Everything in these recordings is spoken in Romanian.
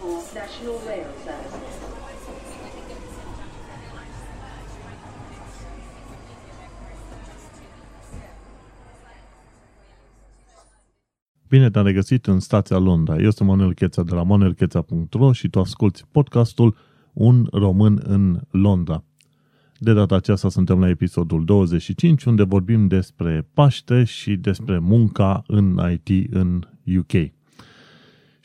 for National Rail Services. Bine te-am regăsit în stația Londra. Eu sunt Manuel Cheța de la manuelcheța.ro și tu asculti podcastul Un român în Londra. De data aceasta suntem la episodul 25, unde vorbim despre Paște și despre munca în IT în UK.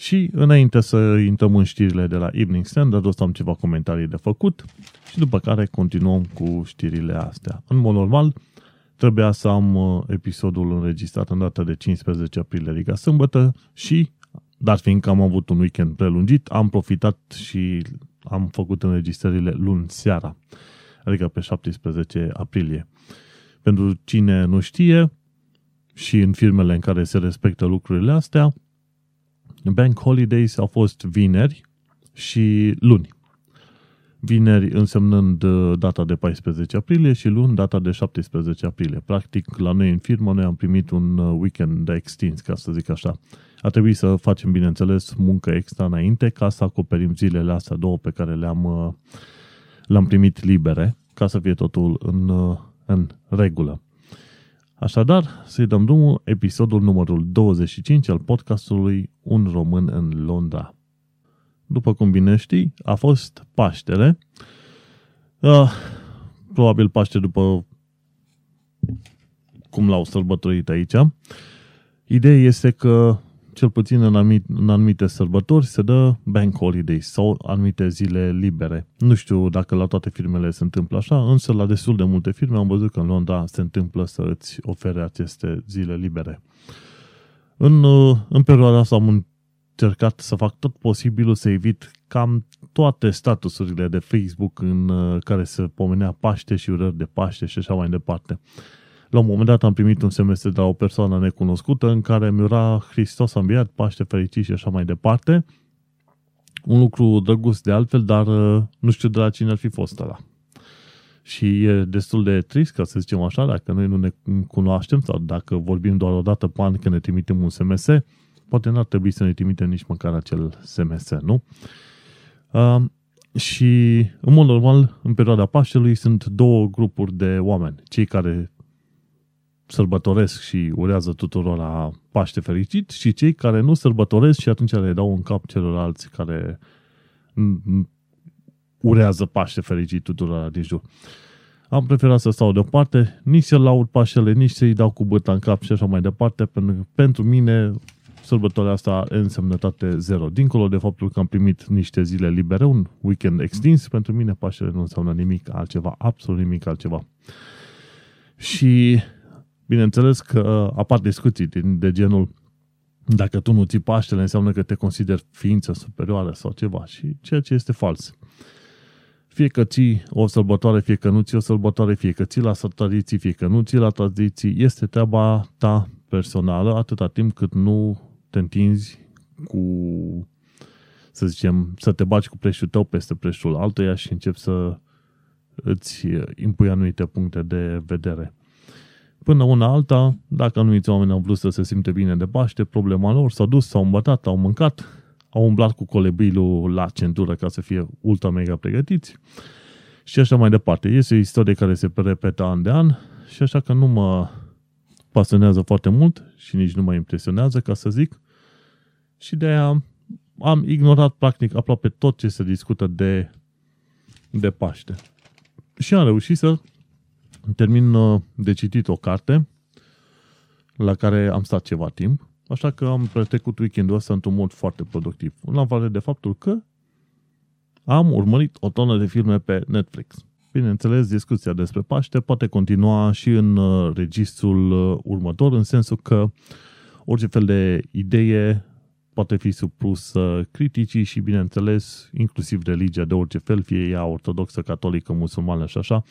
Și înainte să intrăm în știrile de la Evening Standard, o să am ceva comentarii de făcut și după care continuăm cu știrile astea. În mod normal, trebuia să am uh, episodul înregistrat în data de 15 aprilie, adică sâmbătă și, dar fiindcă am avut un weekend prelungit, am profitat și am făcut înregistrările luni seara, adică pe 17 aprilie. Pentru cine nu știe, și în firmele în care se respectă lucrurile astea, Bank Holidays au fost vineri și luni. Vineri însemnând uh, data de 14 aprilie și luni data de 17 aprilie. Practic, la noi în firmă, noi am primit un uh, weekend de extins, ca să zic așa. A trebuit să facem, bineînțeles, muncă extra înainte ca să acoperim zilele astea două pe care le-am, uh, le-am primit libere, ca să fie totul în, în regulă. Așadar, să-i dăm drumul episodul numărul 25 al podcastului Un român în Londra. După cum bine știi, a fost Paștele. Uh, probabil Paște după cum l-au sărbătorit aici. Ideea este că cel puțin în, anumite, în anumite sărbători, se dă bank holidays sau anumite zile libere. Nu știu dacă la toate firmele se întâmplă așa, însă la destul de multe firme am văzut că în Londra se întâmplă să îți ofere aceste zile libere. În, în perioada asta am încercat să fac tot posibilul să evit cam toate statusurile de Facebook în care se pomenea Paște și urări de Paște și așa mai departe. La un moment dat am primit un SMS de la o persoană necunoscută în care mi ura Hristos a înviat, Paște fericit și așa mai departe. Un lucru drăguț de altfel, dar uh, nu știu de la cine ar fi fost ăla. Și e destul de trist, ca să zicem așa, dacă noi nu ne cunoaștem sau dacă vorbim doar o dată pe an când ne trimitem un SMS, poate n-ar trebui să ne trimitem nici măcar acel SMS, nu? Uh, și, în mod normal, în perioada Paștelui sunt două grupuri de oameni. Cei care sărbătoresc și urează tuturor la Paște fericit și cei care nu sărbătoresc și atunci le dau în cap celorlalți care urează Paște fericit tuturor din jur. Am preferat să stau deoparte, nici să laud Paștele, nici să-i dau cu băta în cap și așa mai departe, pentru, pentru mine sărbătoarea asta însemnătate zero. Dincolo de faptul că am primit niște zile libere, un weekend extins, pentru mine Paștele nu înseamnă nimic altceva, absolut nimic altceva. Și Bineînțeles că uh, apar discuții de genul dacă tu nu ții Paștele, înseamnă că te consideri ființă superioară sau ceva, și ceea ce este fals. Fie că ții o sărbătoare, fie că nu ții o sărbătoare, fie că ții la tradiții, fie că nu ții la tradiții, este treaba ta personală atâta timp cât nu te întinzi cu, să zicem, să te baci cu preșul tău peste preșul altuia și începi să îți impui anumite puncte de vedere. Până una alta, dacă anumiți oameni au vrut să se simte bine de Paște, problema lor, s-au dus, s-au îmbătat, au mâncat, au umblat cu colebilul la centură ca să fie ultra mega pregătiți și așa mai departe. Este o istorie care se repetă an de an și așa că nu mă pasionează foarte mult și nici nu mă impresionează, ca să zic. Și de aia am ignorat practic aproape tot ce se discută de, de Paște. Și am reușit să termin uh, de citit o carte la care am stat ceva timp, așa că am petrecut weekendul ăsta într-un mod foarte productiv. În afară de faptul că am urmărit o tonă de filme pe Netflix. Bineînțeles, discuția despre Paște poate continua și în uh, registrul uh, următor, în sensul că orice fel de idee poate fi supus criticii și, bineînțeles, inclusiv religia de orice fel, fie ea ortodoxă, catolică, musulmană și așa,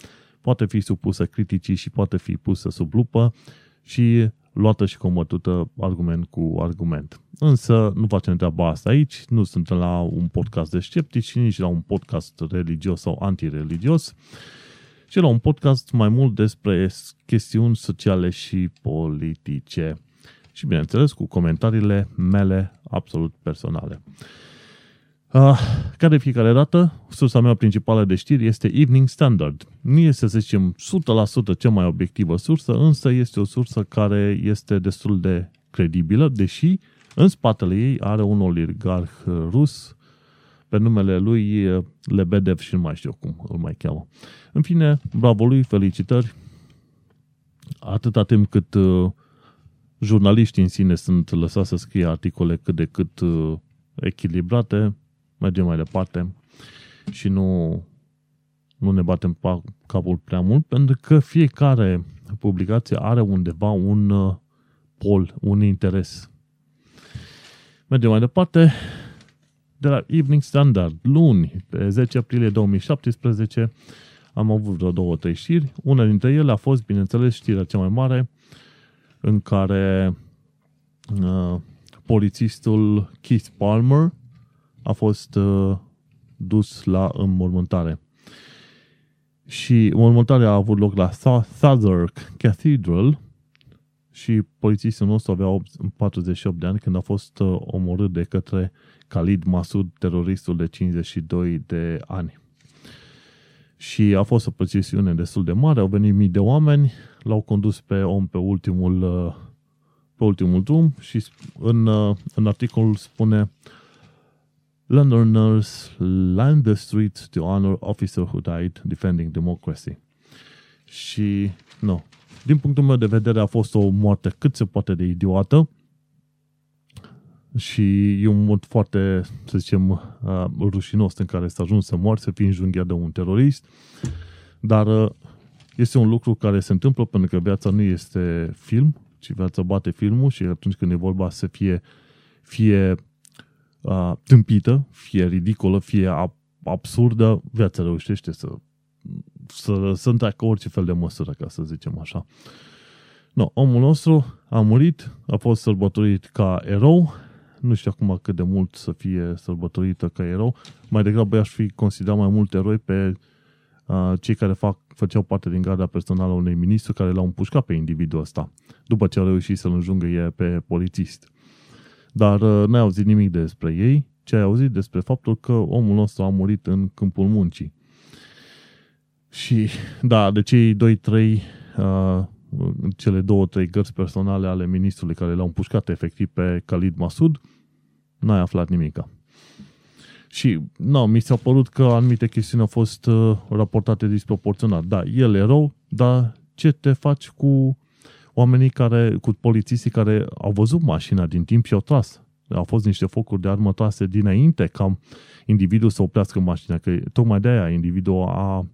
poate fi supusă criticii și poate fi pusă sub lupă și luată și combătută argument cu argument. Însă nu facem treaba asta aici, nu suntem la un podcast de sceptici și nici la un podcast religios sau antireligios, ci la un podcast mai mult despre chestiuni sociale și politice. Și bineînțeles cu comentariile mele absolut personale. Uh, ca de fiecare dată, sursa mea principală de știri este Evening Standard. Nu este, să zicem, 100% cea mai obiectivă sursă, însă este o sursă care este destul de credibilă, deși în spatele ei are un oligarh rus pe numele lui Lebedev și nu mai știu cum îl mai cheamă. În fine, bravo lui, felicitări. Atâta timp cât uh, jurnaliștii în sine sunt lăsați să scrie articole cât de cât uh, echilibrate, mergem mai departe și nu, nu ne batem capul prea mult, pentru că fiecare publicație are undeva un uh, pol, un interes. Mergem mai departe. De la Evening Standard, luni, pe 10 aprilie 2017, am avut vreo două, trei știri. Una dintre ele a fost, bineînțeles, știrea cea mai mare, în care uh, polițistul Keith Palmer a fost uh, dus la înmormântare. Și înmormântarea a avut loc la Southwark Cathedral și polițistul nostru avea 48 de ani când a fost uh, omorât de către Khalid Masud, teroristul de 52 de ani. Și a fost o procesiune destul de mare, au venit mii de oameni, l-au condus pe om pe ultimul, uh, pe ultimul drum și în, uh, în articol spune Londoners lined the streets to honor officer who died defending democracy. Și, nu, din punctul meu de vedere a fost o moarte cât se poate de idiotă și e un mod foarte, să zicem, uh, rușinos în care să ajungi să mori, să fii înjunghiat de un terorist, dar uh, este un lucru care se întâmplă pentru că viața nu este film, ci viața bate filmul și atunci când e vorba să fie fie uh, tâmpită, fie ridicolă, fie absurdă, viața reușește să, să, să întreacă orice fel de măsură, ca să zicem așa. No, omul nostru a murit, a fost sărbătorit ca erou, nu știu acum cât de mult să fie sărbătorită ca erou, mai degrabă i-aș fi considerat mai mult eroi pe uh, cei care fac, făceau parte din garda personală a unui ministru care l-au împușcat pe individul ăsta, după ce a reușit să-l înjungă pe polițist. Dar uh, n-ai auzit nimic despre ei, ce ai auzit despre faptul că omul nostru a murit în câmpul muncii. Și, da, de cei 2-3, uh, cele două, trei gărți personale ale ministrului care l-au împușcat efectiv pe Khalid Masud, n-ai aflat nimica. Și, nu, mi s-a părut că anumite chestiuni au fost uh, raportate disproporționat. Da, el e rău, dar ce te faci cu oamenii care, cu polițistii care au văzut mașina din timp și au tras. Au fost niște focuri de armă trase dinainte ca individul să oprească mașina, că tocmai de aia individul a,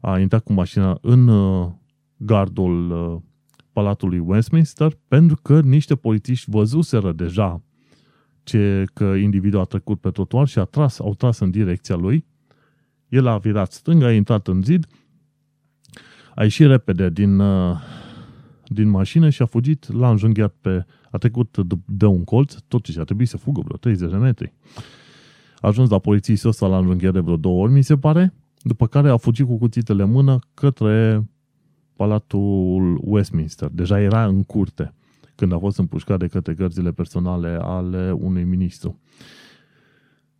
a intrat cu mașina în uh, gardul uh, Palatului Westminster, pentru că niște polițiști văzuseră deja ce, că individul a trecut pe trotuar și a tras, au tras în direcția lui. El a virat stânga, a intrat în zid, a ieșit repede din, uh, din mașină și a fugit, l-a înjunghiat pe, a trecut de un colț, totuși a trebuit să fugă vreo 30 de metri. A ajuns la polițistul ăsta, l-a înjunghiat de vreo două ori, mi se pare, după care a fugit cu cuțitele în mână către Palatul Westminster. Deja era în curte când a fost împușcat de către gărzile personale ale unui ministru.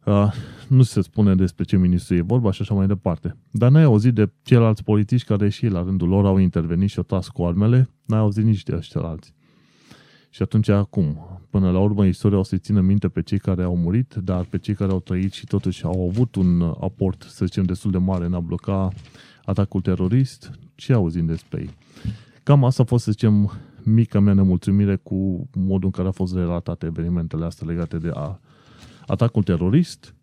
Uh, nu se spune despre ce ministru e vorba și așa mai departe. Dar n-ai auzit de ceilalți politici care și la rândul lor au intervenit și au tras cu armele, n-ai auzit nici de ăștia alții. Și atunci acum, până la urmă, istoria o să țină minte pe cei care au murit, dar pe cei care au trăit și totuși au avut un aport, să zicem, destul de mare în a bloca atacul terorist, ce auzim despre ei? Cam asta a fost, să zicem, mica mea nemulțumire cu modul în care au fost relatate evenimentele astea legate de a, atacul terorist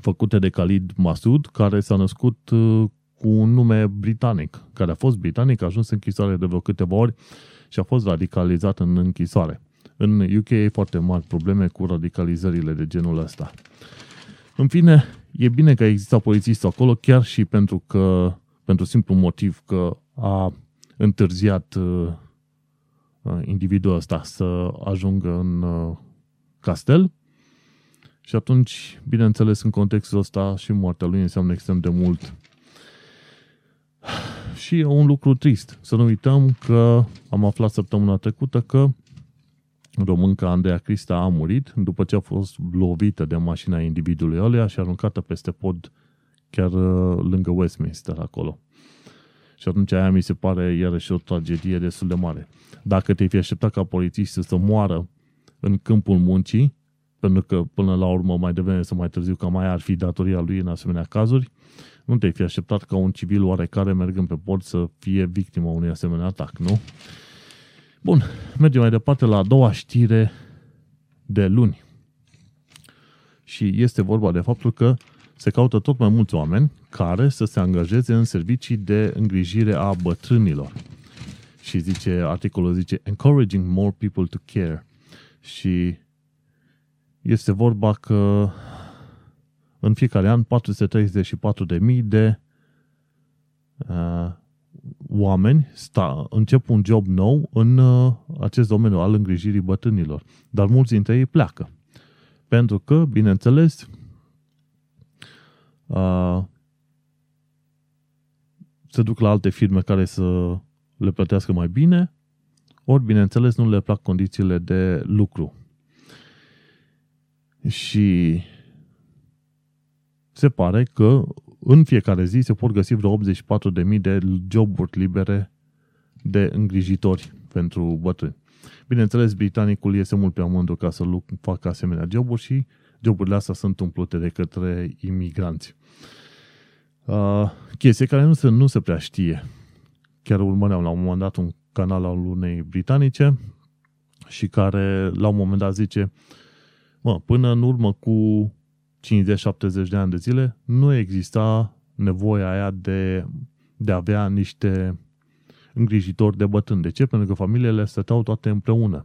făcute de Khalid Masud, care s-a născut uh, cu un nume britanic, care a fost britanic, a ajuns în închisoare de vreo câteva ori și a fost radicalizat în închisoare. În UK e foarte mari probleme cu radicalizările de genul ăsta. În fine, e bine că există polițistul acolo, chiar și pentru că, pentru simplu motiv că a întârziat uh, uh, individul ăsta să ajungă în uh, castel și atunci, bineînțeles, în contextul ăsta și moartea lui înseamnă extrem de mult. Și e un lucru trist. Să nu uităm că am aflat săptămâna trecută că românca Andreea Crista a murit după ce a fost lovită de mașina individului ăluia și aruncată peste pod chiar uh, lângă Westminster acolo. Și atunci aia mi se pare iarăși o tragedie destul de mare. Dacă te-ai fi așteptat ca polițistul să moară în câmpul muncii, pentru că până la urmă mai devreme să mai târziu că mai ar fi datoria lui în asemenea cazuri, nu te-ai fi așteptat ca un civil oarecare mergând pe pod să fie victima unui asemenea atac, nu? Bun, mergem mai departe la a doua știre de luni. Și este vorba de faptul că se caută tot mai mulți oameni care să se angajeze în servicii de îngrijire a bătrânilor. Și zice, articolul zice, encouraging more people to care. Și este vorba că în fiecare an 434.000 de uh, oameni sta, încep un job nou în uh, acest domeniu al îngrijirii bătrânilor. Dar mulți dintre ei pleacă. Pentru că, bineînțeles, uh, se duc la alte firme care să le plătească mai bine, ori, bineînțeles, nu le plac condițiile de lucru. Și se pare că în fiecare zi se pot găsi vreo 84.000 de joburi libere de îngrijitori pentru bătrâni. Bineînțeles, britanicul este mult prea mândru ca să facă asemenea joburi și joburile astea sunt umplute de către imigranți. Uh, chestie care nu se, nu se prea știe. Chiar urmăream la un moment dat un canal al unei britanice și care la un moment dat zice mă, până în urmă cu 50-70 de ani de zile, nu exista nevoia aia de, de a avea niște îngrijitori de bătrâni. De ce? Pentru că familiile stăteau toate împreună.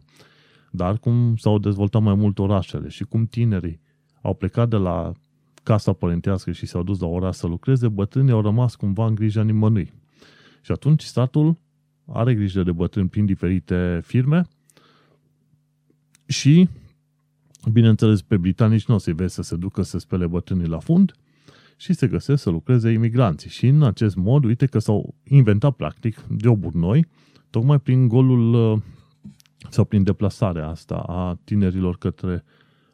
Dar cum s-au dezvoltat mai mult orașele și cum tinerii au plecat de la casa părintească și s-au dus la oraș să lucreze, bătrânii au rămas cumva în grija nimănui. Și atunci statul are grijă de bătrâni prin diferite firme și Bineînțeles, pe britanici nu o să-i vezi să se ducă să spele bătrânii la fund și se găsesc să lucreze imigranții. Și în acest mod, uite că s-au inventat practic joburi noi, tocmai prin golul uh, sau prin deplasarea asta a tinerilor către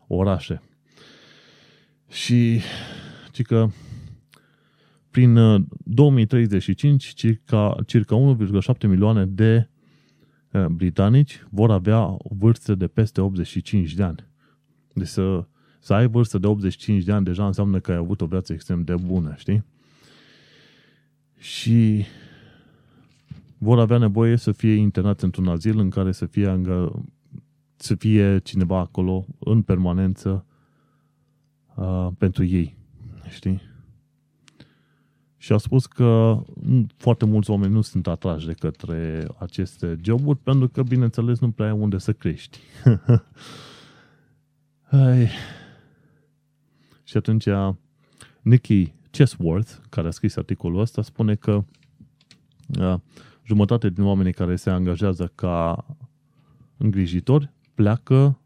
orașe. Și că prin 2035 uh, circa, circa 1,7 milioane de uh, britanici vor avea vârste de peste 85 de ani. Deci să, să ai vârstă de 85 de ani deja înseamnă că ai avut o viață extrem de bună, știi? Și vor avea nevoie să fie internați într-un azil în care să fie, să fie cineva acolo în permanență uh, pentru ei, știi? Și a spus că foarte mulți oameni nu sunt atrași de către aceste joburi pentru că, bineînțeles, nu prea ai unde să crești. Hai. Și atunci Nicky Chesworth, care a scris articolul ăsta, spune că a, jumătate din oamenii care se angajează ca îngrijitori pleacă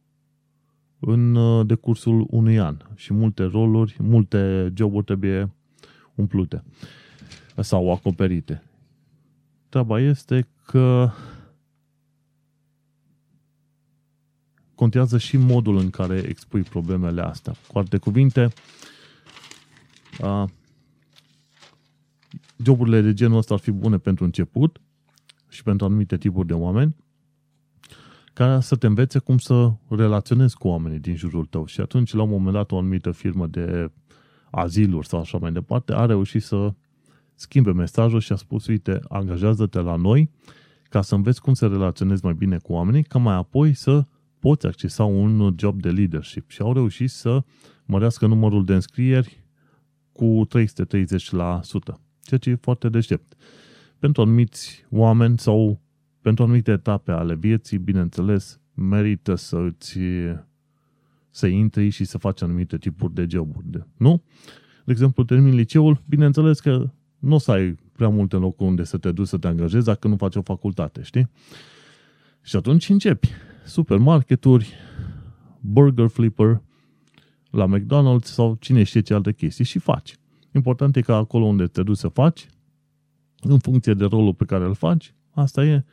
în decursul unui an și multe roluri, multe joburi trebuie umplute sau acoperite. Treaba este că contează și modul în care expui problemele astea. Cu alte cuvinte, a, joburile de genul ăsta ar fi bune pentru început și pentru anumite tipuri de oameni, ca să te învețe cum să relaționezi cu oamenii din jurul tău. Și atunci, la un moment dat, o anumită firmă de aziluri sau așa mai departe a reușit să schimbe mesajul și a spus, uite, angajează-te la noi ca să înveți cum să relaționezi mai bine cu oamenii, ca mai apoi să poți accesa un job de leadership și au reușit să mărească numărul de înscrieri cu 330%, ceea ce e foarte deștept. Pentru anumiți oameni sau pentru anumite etape ale vieții, bineînțeles, merită să îți să intri și să faci anumite tipuri de joburi. Nu? De exemplu, termin liceul, bineînțeles că nu o să ai prea multe locuri unde să te duci să te angajezi dacă nu faci o facultate, știi? Și atunci începi supermarketuri, burger flipper, la McDonald's sau cine știe ce alte chestii și faci. Important e că acolo unde te duci să faci, în funcție de rolul pe care îl faci, asta e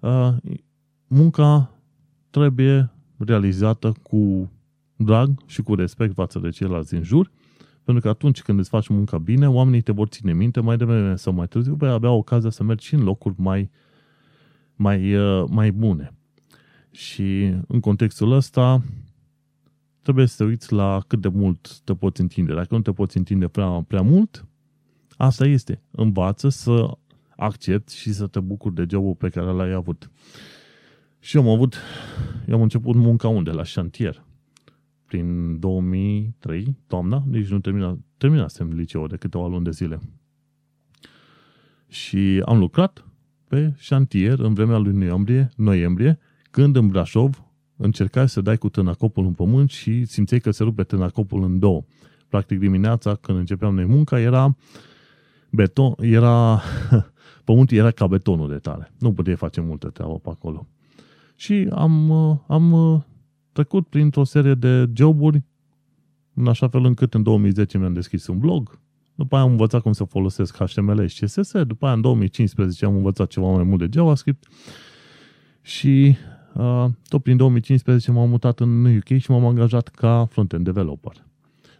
uh, munca trebuie realizată cu drag și cu respect față de ceilalți din jur, pentru că atunci când îți faci munca bine, oamenii te vor ține minte mai devreme sau mai târziu, vei avea ocazia să mergi și în locuri mai, mai, uh, mai bune. Și în contextul ăsta trebuie să te uiți la cât de mult te poți întinde. Dacă nu te poți întinde prea, prea mult, asta este. Învață să accepti și să te bucuri de jobul pe care l-ai avut. Și eu am avut, eu am început munca unde? La șantier. Prin 2003, toamna, nici nu termina, terminasem liceul de câteva luni de zile. Și am lucrat pe șantier în vremea lui noiembrie, noiembrie când în Brașov încercai să dai cu tânacopul în pământ și simțeai că se rupe tânacopul în două. Practic dimineața, când începeam noi munca, era beton, era, pământul era ca betonul de tare. Nu puteai face multă treabă pe acolo. Și am, am trecut printr-o serie de joburi în așa fel încât în 2010 mi-am deschis un blog, după aia am învățat cum să folosesc HTML și CSS, după aia în 2015 am învățat ceva mai mult de JavaScript și uh, tot prin 2015 m-am mutat în UK și m-am angajat ca front-end developer.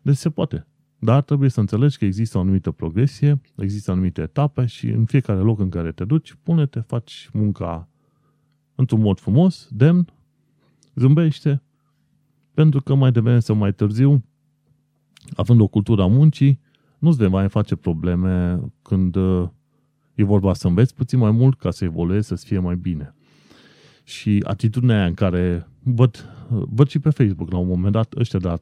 Deci se poate. Dar trebuie să înțelegi că există o anumită progresie, există anumite etape și în fiecare loc în care te duci, pune-te, faci munca într-un mod frumos, demn, zâmbește, pentru că mai devreme sau mai târziu, având o cultură a muncii, nu-ți vei mai face probleme când uh, e vorba să înveți puțin mai mult ca să evoluezi, să-ți fie mai bine. Și atitudinea aia în care văd, văd și pe Facebook la un moment dat ăștia de la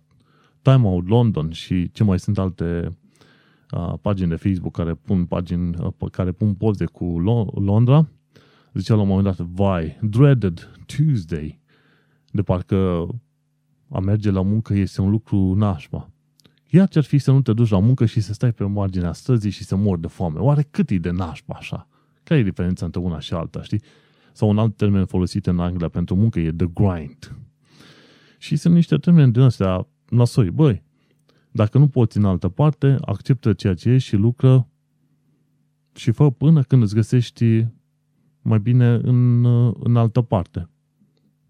Time Out London și ce mai sunt alte uh, pagini de Facebook care pun pagini, uh, care pun poze cu Londra, zicea la un moment dat, vai, dreaded Tuesday, de parcă a merge la muncă este un lucru nașpa. Ia ce-ar fi să nu te duci la muncă și să stai pe marginea străzii și să mori de foame. Oare cât e de nașpa așa? Care e diferența între una și alta, știi? Sau un alt termen folosit în Anglia pentru muncă e the grind. Și sunt niște termeni din astea nasoi. Băi, dacă nu poți în altă parte, acceptă ceea ce ești și lucră și fă până când îți găsești mai bine în, în altă parte.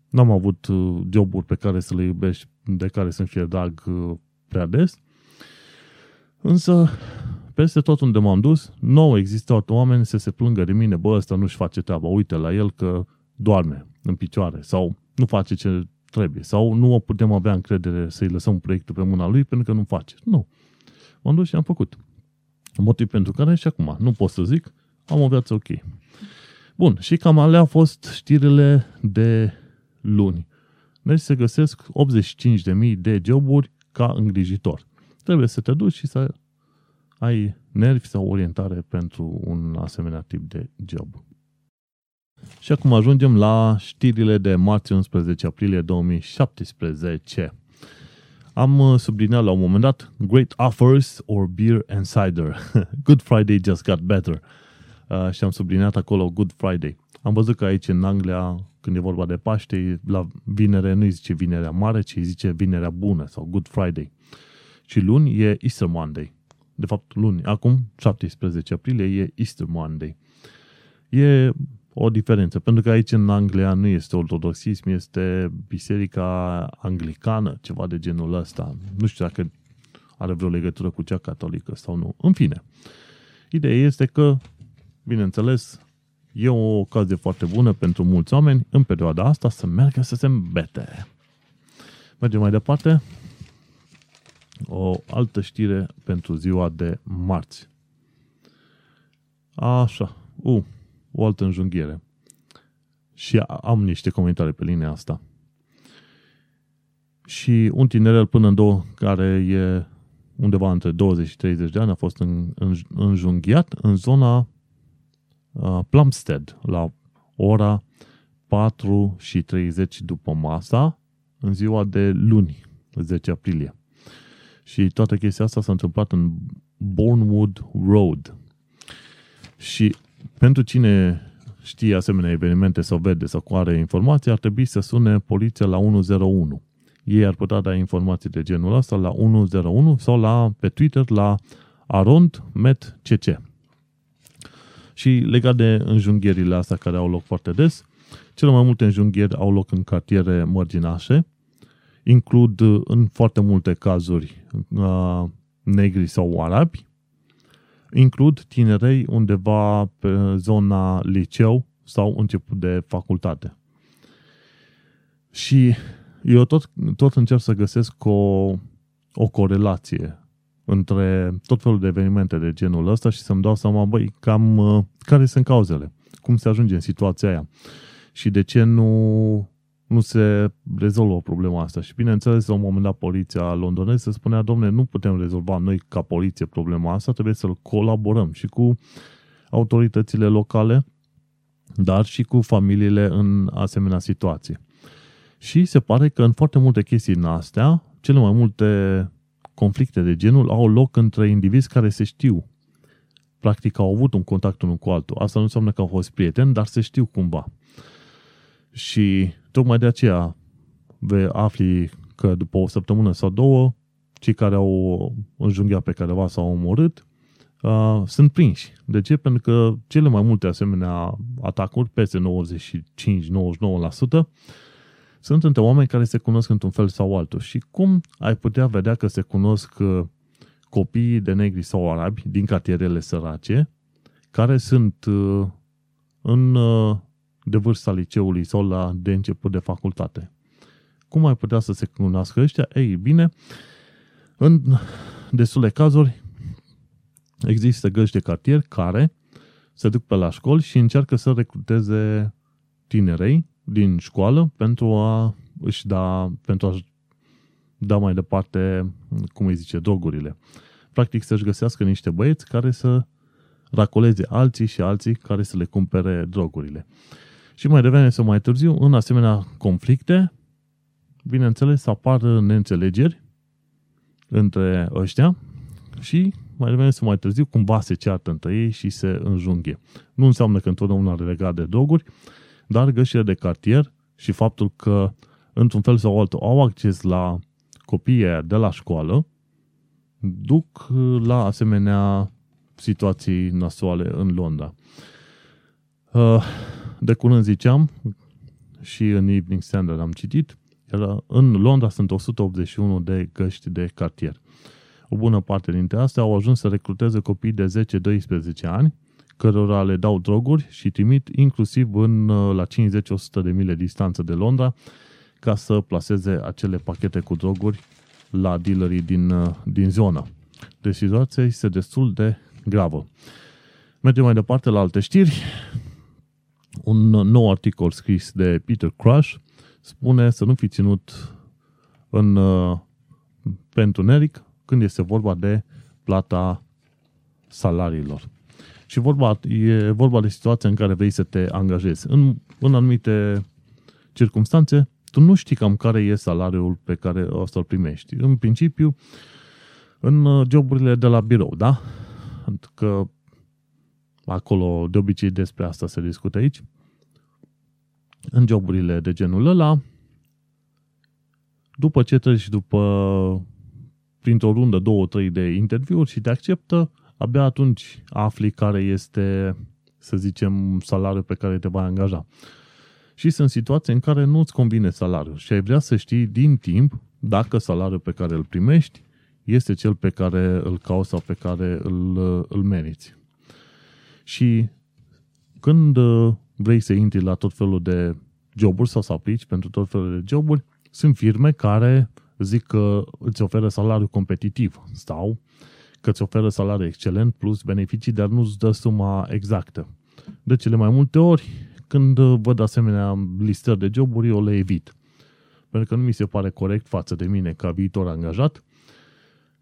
N-am avut uh, joburi pe care să le iubești, de care să-mi fie drag uh, prea des, însă peste tot unde m-am dus, nu existau oameni să se plângă de mine, bă, ăsta nu-și face treaba, uite la el că doarme în picioare sau nu face ce trebuie sau nu o putem avea încredere să-i lăsăm proiectul pe mâna lui pentru că nu face. Nu. M-am dus și am făcut. Motiv pentru care și acum nu pot să zic, am o viață ok. Bun, și cam alea au fost știrile de luni. Deci se găsesc 85.000 de joburi ca îngrijitor. Trebuie să te duci și să ai nervi sau orientare pentru un asemenea tip de job. Și acum ajungem la știrile de marți 11 aprilie 2017. Am uh, subliniat la un moment dat Great Offers or Beer and Cider. Good Friday just got better. Uh, și am subliniat acolo Good Friday. Am văzut că aici în Anglia, când e vorba de Paște, la vinere nu îi zice vinerea mare, ci îi zice vinerea bună sau Good Friday. Și luni e Easter Monday. De fapt, luni, acum, 17 aprilie, e Easter Monday. E o diferență, pentru că aici în Anglia nu este ortodoxism, este biserica anglicană, ceva de genul ăsta. Nu știu dacă are vreo legătură cu cea catolică sau nu. În fine, ideea este că, bineînțeles, e o ocazie foarte bună pentru mulți oameni în perioada asta să meargă să se îmbete. Mergem mai departe. O altă știre pentru ziua de marți. Așa. U, o altă înjunghiere. Și am niște comentarii pe linia asta. Și un tinerel până în două, care e undeva între 20 și 30 de ani, a fost în, în, înjunghiat în zona uh, Plumstead, la ora 4 și 30 după masa, în ziua de luni, 10 aprilie. Și toată chestia asta s-a întâmplat în Bournemouth Road. Și pentru cine știe asemenea evenimente sau vede sau cu are informații, ar trebui să sune poliția la 101. Ei ar putea da informații de genul ăsta la 101 sau la, pe Twitter la arondmetcc. Și legat de înjunghierile astea care au loc foarte des, Cele mai multe înjunghieri au loc în cartiere mărginașe, includ în foarte multe cazuri uh, negri sau arabi, includ tinerei undeva pe zona liceu sau început de facultate. Și eu tot, tot încerc să găsesc o, o corelație între tot felul de evenimente de genul ăsta și să-mi dau seama, băi, cam uh, care sunt cauzele, cum se ajunge în situația aia și de ce nu, nu se rezolvă problema asta. Și bineînțeles, la un moment dat, poliția londoneză spunea, domne, nu putem rezolva noi ca poliție problema asta, trebuie să colaborăm și cu autoritățile locale, dar și cu familiile în asemenea situații. Și se pare că în foarte multe chestii în astea, cele mai multe conflicte de genul au loc între indivizi care se știu. Practic au avut un contact unul cu altul. Asta nu înseamnă că au fost prieteni, dar se știu cumva. Și tocmai de aceea vei afli că după o săptămână sau două, cei care au înjunghiat pe careva sau au omorât, uh, sunt prinși. De ce? Pentru că cele mai multe asemenea atacuri, peste 95-99%, sunt între oameni care se cunosc într-un fel sau altul. Și cum ai putea vedea că se cunosc uh, copiii de negri sau arabi din cartierele sărace, care sunt uh, în, uh, de vârsta liceului sau la de început de facultate. Cum ai putea să se cunoască ăștia? Ei, bine, în destule cazuri există găști de cartier care se duc pe la școli și încearcă să recruteze tinerei din școală pentru a își da, pentru a da mai departe, cum îi zice, drogurile. Practic să-și găsească niște băieți care să racoleze alții și alții care să le cumpere drogurile. Și mai devreme sau mai târziu, în asemenea conflicte, bineînțeles, apar neînțelegeri între ăștia și mai devreme sau mai târziu cumva se ceartă între ei și se înjunghe. Nu înseamnă că întotdeauna legat de droguri, dar gășile de cartier și faptul că, într-un fel sau altul, au acces la copiii de la școală, duc la asemenea situații nasoale în Londra. Uh, de curând ziceam, și în Evening Standard am citit, în Londra sunt 181 de găști de cartier. O bună parte dintre astea au ajuns să recruteze copii de 10-12 ani cărora le dau droguri și trimit inclusiv în, uh, la 50-100 de mile distanță de Londra ca să placeze acele pachete cu droguri la dealerii din, uh, din zonă. Deci situația este destul de gravă. Mergem mai departe la alte știri. Un nou articol scris de Peter Crush spune să nu fi ținut în, uh, pentru Neric când este vorba de plata salariilor. Și vorba, e vorba de situația în care vrei să te angajezi. În, în anumite circunstanțe, tu nu știi cam care e salariul pe care o să-l primești. În principiu, în uh, joburile de la birou, da? Că acolo de obicei despre asta se discută aici. În joburile de genul ăla, după ce treci după printr-o rundă, două, trei de interviuri și te acceptă, abia atunci afli care este, să zicem, salariul pe care te vai angaja. Și sunt situații în care nu-ți convine salariul și ai vrea să știi din timp dacă salariul pe care îl primești este cel pe care îl cauți sau pe care îl, îl meriți. Și când vrei să intri la tot felul de joburi sau să aplici pentru tot felul de joburi, sunt firme care zic că îți oferă salariu competitiv sau că îți oferă salariu excelent plus beneficii, dar nu-ți dă suma exactă. De cele mai multe ori, când văd asemenea listări de joburi, eu le evit. Pentru că nu mi se pare corect față de mine ca viitor angajat,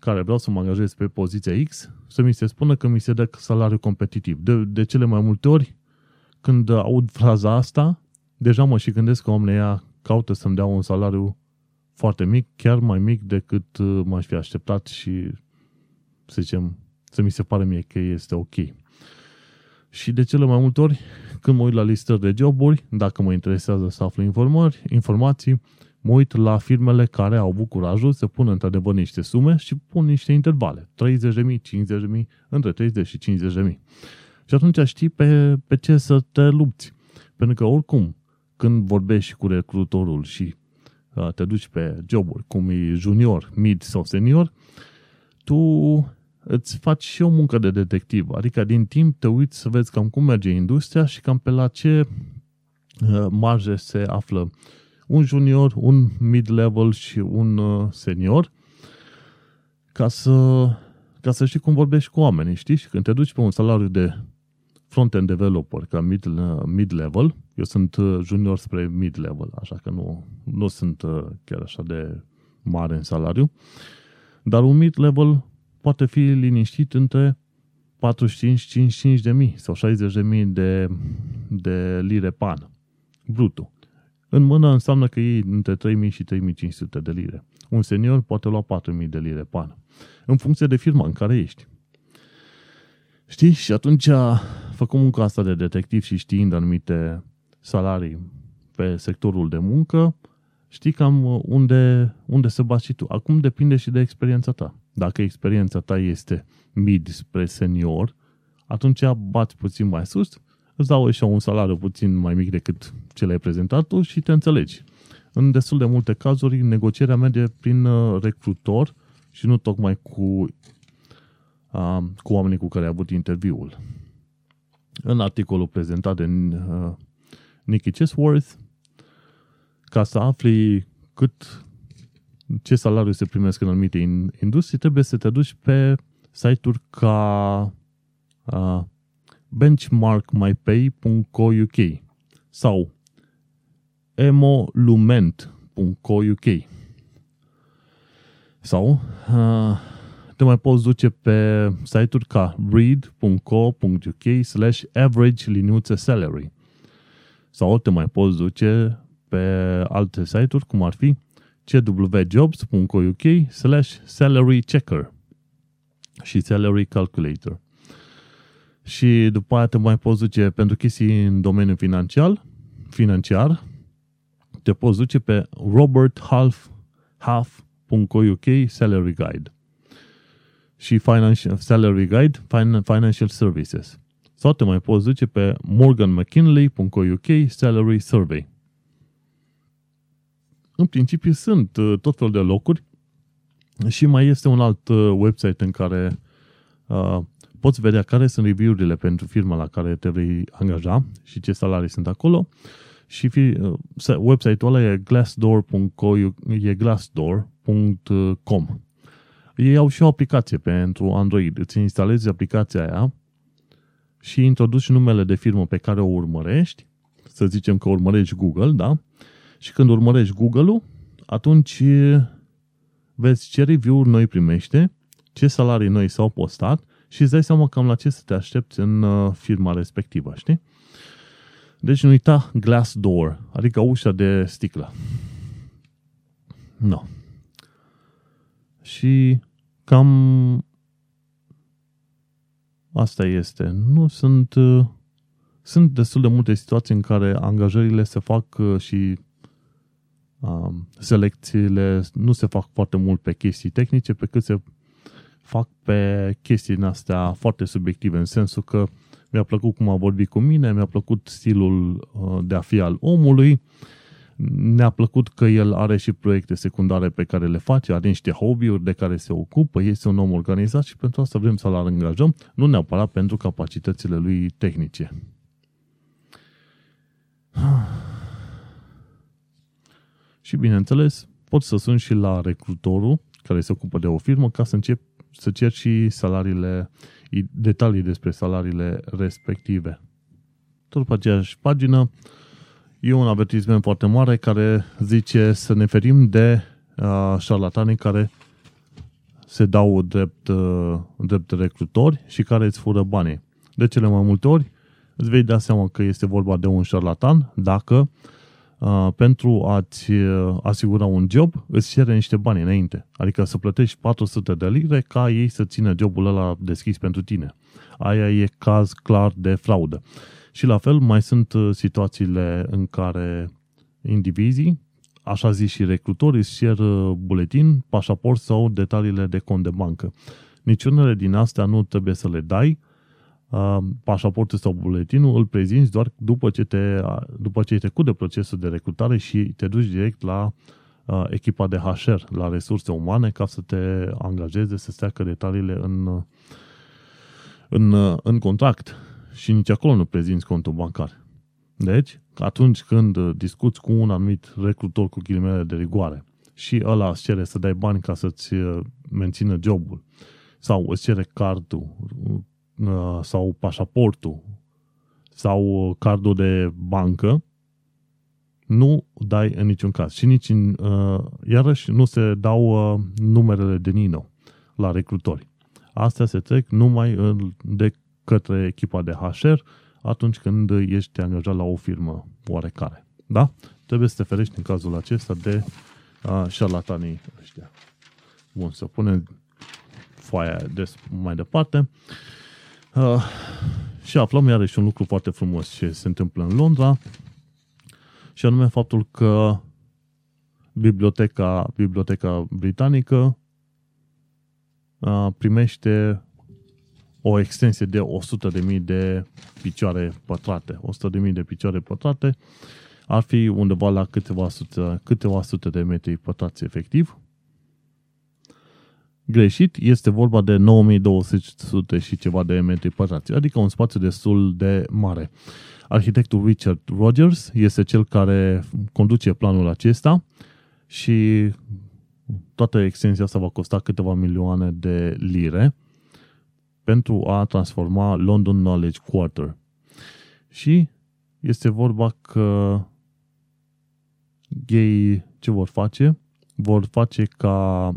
care vreau să mă angajez pe poziția X, să mi se spună că mi se dă salariu competitiv. De, de cele mai multe ori, când aud fraza asta, deja mă și gândesc că omul ea caută să-mi dea un salariu foarte mic, chiar mai mic decât uh, m-aș fi așteptat și să zicem, să mi se pare mie că este ok. Și de cele mai multe ori, când mă uit la listări de joburi, dacă mă interesează să aflu informări, informații, mă uit la firmele care au avut curajul să pună într-adevăr niște sume și pun niște intervale. 30.000, 50.000, între 30 și 50.000. Și atunci știi pe, pe ce să te lupți. Pentru că oricum, când vorbești cu recrutorul și uh, te duci pe joburi, cum e junior, mid sau senior, tu îți faci și o muncă de detectiv. Adică din timp te uiți să vezi cam cum merge industria și cam pe la ce uh, marge se află un junior, un mid-level și un uh, senior ca să, ca să știi cum vorbești cu oamenii, știi? Și când te duci pe un salariu de front-end developer ca mid, uh, mid-level, eu sunt junior spre mid-level, așa că nu, nu sunt chiar așa de mare în salariu, dar un mid-level poate fi liniștit între 45-55 de mii sau 60 de mii de, de lire pan, brutul. În mână înseamnă că e între 3000 și 3500 de lire. Un senior poate lua 4000 de lire pan, în funcție de firma în care ești. Știi? Și atunci, făcând munca asta de detectiv și știind anumite salarii pe sectorul de muncă, știi cam unde, unde să bați și tu. Acum depinde și de experiența ta. Dacă experiența ta este mid spre senior, atunci bați puțin mai sus, îți dau așa un salariu puțin mai mic decât ce le-ai prezentat tu și te înțelegi. În destul de multe cazuri, negocierea merge prin uh, recrutor și nu tocmai cu, uh, cu oamenii cu care ai avut interviul. În articolul prezentat de uh, Nicky Chesworth, ca să afli cât ce salariu se primesc în anumite industrii, trebuie să te duci pe site-uri ca uh, benchmarkmypay.co.uk sau emolument.co.uk sau uh, te mai poți duce pe site-uri ca read.co.uk slash average liniuțe salary sau te mai poți duce pe alte site-uri cum ar fi cwjobs.co.uk slash salary checker și salary calculator. Și după aia te mai poți duce pentru chestii în domeniul financiar, financiar te poți duce pe roberthalf.co.uk salary guide și financial, salary guide financial services. Sau te mai poți duce pe morganmckinley.co.uk salary survey în principiu sunt uh, tot felul de locuri și mai este un alt uh, website în care uh, poți vedea care sunt review-urile pentru firma la care te vei angaja și ce salarii sunt acolo. Și fi, uh, website-ul ăla e glassdoor.co, e glassdoor.com. Ei au și o aplicație pentru Android. Îți instalezi aplicația aia și introduci numele de firmă pe care o urmărești, să zicem că urmărești Google, da? Și când urmărești Google-ul, atunci vezi ce review-uri noi primește, ce salarii noi s-au postat și îți dai seama cam la ce să te aștepți în uh, firma respectivă, știi? Deci nu uita glass door, adică ușa de sticlă. No. Și cam asta este. Nu sunt uh, sunt destul de multe situații în care angajările se fac uh, și selecțiile nu se fac foarte mult pe chestii tehnice, pe cât se fac pe chestii din astea foarte subiective, în sensul că mi-a plăcut cum a vorbit cu mine, mi-a plăcut stilul uh, de a fi al omului, ne-a plăcut că el are și proiecte secundare pe care le face, are niște hobby-uri de care se ocupă, este un om organizat și pentru asta vrem să-l angajăm, nu neapărat pentru capacitățile lui tehnice. Și bineînțeles, poți să suni și la recrutorul care se ocupă de o firmă ca să încep să cer și salariile, detalii despre salariile respective. Tot pe aceeași pagină e un avertisment foarte mare care zice să ne ferim de uh, șarlatanii care se dau drept, uh, drept recrutori și care îți fură banii. De cele mai multe ori îți vei da seama că este vorba de un șarlatan dacă uh, uh, pentru a-ți uh, asigura un job, îți cere niște bani înainte. Adică să plătești 400 de lire ca ei să țină jobul ăla deschis pentru tine. Aia e caz clar de fraudă. Și la fel mai sunt uh, situațiile în care indivizii, așa zis și recrutorii, îți cer uh, buletin, pașaport sau detaliile de cont de bancă. Niciunele din astea nu trebuie să le dai uh, pașaportul sau buletinul îl prezinți doar după ce, te, după ce ai trecut de procesul de recrutare și te duci direct la uh, echipa de HR, la resurse umane, ca să te angajeze, să steacă detaliile în, în, în contract. Și nici acolo nu prezinți contul bancar. Deci, atunci când discuți cu un anumit recrutor cu ghilimele de rigoare și ăla îți cere să dai bani ca să-ți mențină jobul sau îți cere cardul uh, sau pașaportul sau cardul de bancă, nu dai în niciun caz. Și nici, în, uh, iarăși, nu se dau uh, numerele de Nino la recrutori. Astea se trec numai de către echipa de HR atunci când ești angajat la o firmă oarecare. Da? Trebuie să te ferești în cazul acesta de uh, șarlatanii ăștia. Bun, să punem foaia de mai departe. Uh, și aflăm iarăși un lucru foarte frumos ce se întâmplă în Londra și anume faptul că biblioteca, biblioteca britanică uh, primește o extensie de 100.000 de picioare pătrate. 100.000 de picioare pătrate ar fi undeva la câteva sute, câteva sute de metri pătrați efectiv greșit, este vorba de 9200 și ceva de metri pătrați, adică un spațiu destul de mare. Arhitectul Richard Rogers este cel care conduce planul acesta și toată extensia asta va costa câteva milioane de lire pentru a transforma London Knowledge Quarter. Și este vorba că ei ce vor face? Vor face ca